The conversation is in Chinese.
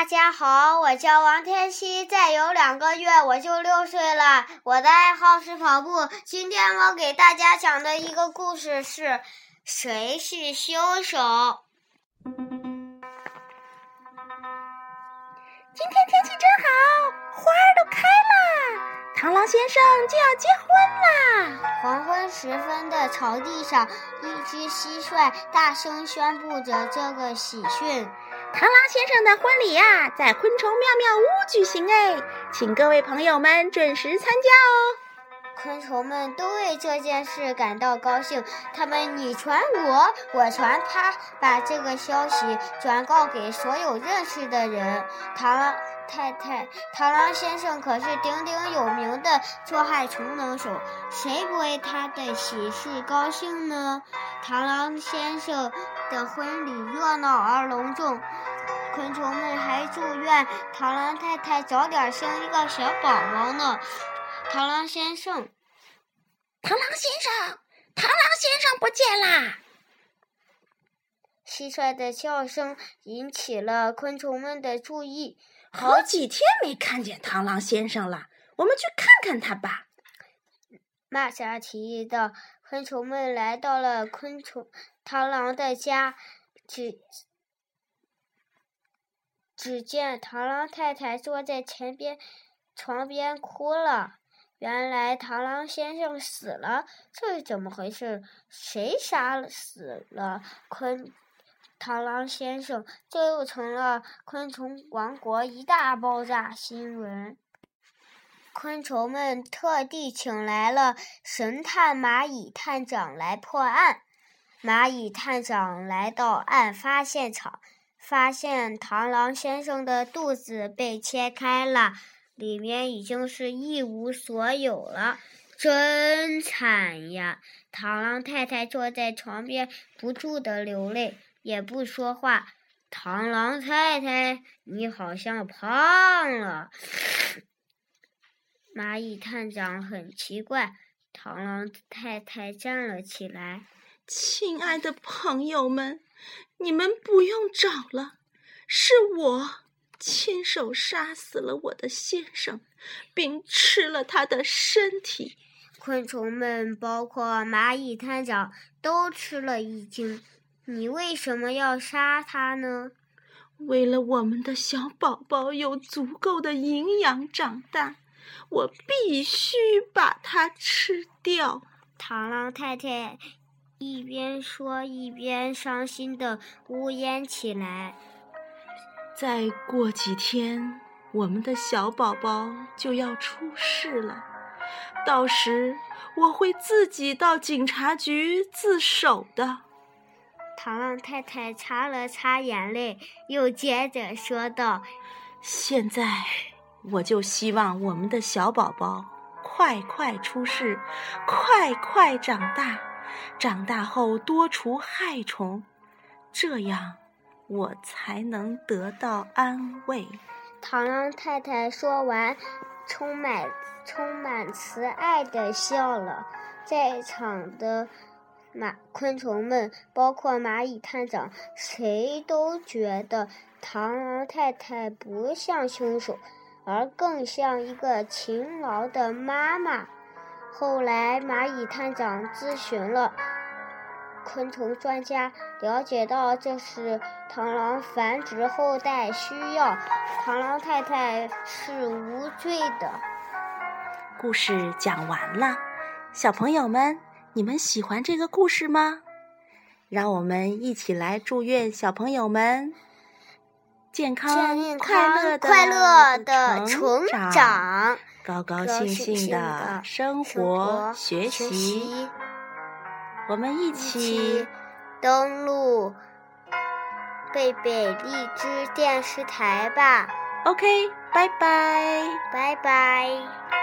大家好，我叫王天熙，再有两个月我就六岁了。我的爱好是跑步。今天我给大家讲的一个故事是：谁是凶手？今天天气真好，花儿都开了，螳螂先生就要结婚啦！黄昏时分的草地上，一只蟋蟀大声宣布着这个喜讯。螳螂先生的婚礼呀，在昆虫妙妙屋举行哎，请各位朋友们准时参加哦。昆虫们都为这件事感到高兴，他们你传我，我传他，把这个消息转告给所有认识的人。螳螂太太、螳螂先生可是鼎鼎有名的捉害虫能手，谁不为他的喜事高兴呢？螳螂先生的婚礼热闹而隆重，昆虫们还祝愿螳螂太太早点生一个小宝宝呢。螳螂先生，螳螂先生，螳螂先生不见啦！蟋蟀的叫声引起了昆虫们的注意。好几天没看见螳螂先生了，我们去看看他吧。玛莎提议道。昆虫们来到了昆虫螳螂的家，只只见螳螂太太坐在前边床边哭了。原来螳螂先生死了，这是怎么回事？谁杀死了昆螳螂先生？这又成了昆虫王国一大爆炸新闻。昆虫们特地请来了神探蚂蚁探长来破案。蚂蚁探长来到案发现场，发现螳螂先生的肚子被切开了，里面已经是一无所有了，真惨呀！螳螂太太坐在床边，不住的流泪，也不说话。螳螂太太，你好像胖了。蚂蚁探长很奇怪，螳螂太太站了起来。亲爱的朋友们，你们不用找了，是我亲手杀死了我的先生，并吃了他的身体。昆虫们，包括蚂蚁探长，都吃了一惊。你为什么要杀他呢？为了我们的小宝宝有足够的营养长大。我必须把它吃掉！螳螂太太一边说一边伤心的呜咽起来。再过几天，我们的小宝宝就要出世了，到时我会自己到警察局自首的。螳螂太太擦了擦眼泪，又接着说道：“现在。”我就希望我们的小宝宝快快出世，快快长大，长大后多除害虫，这样我才能得到安慰。螳螂太太说完，充满充满慈爱的笑了。在场的蚂昆虫们，包括蚂蚁探长，谁都觉得螳螂太太不像凶手。而更像一个勤劳的妈妈。后来，蚂蚁探长咨询了昆虫专家，了解到这是螳螂繁殖后代需要。螳螂太太是无罪的。故事讲完了，小朋友们，你们喜欢这个故事吗？让我们一起来祝愿小朋友们。健康快乐快乐的成长，高高兴兴的生活学习，我们一起登录贝贝荔枝电视台吧。OK，拜拜，拜拜。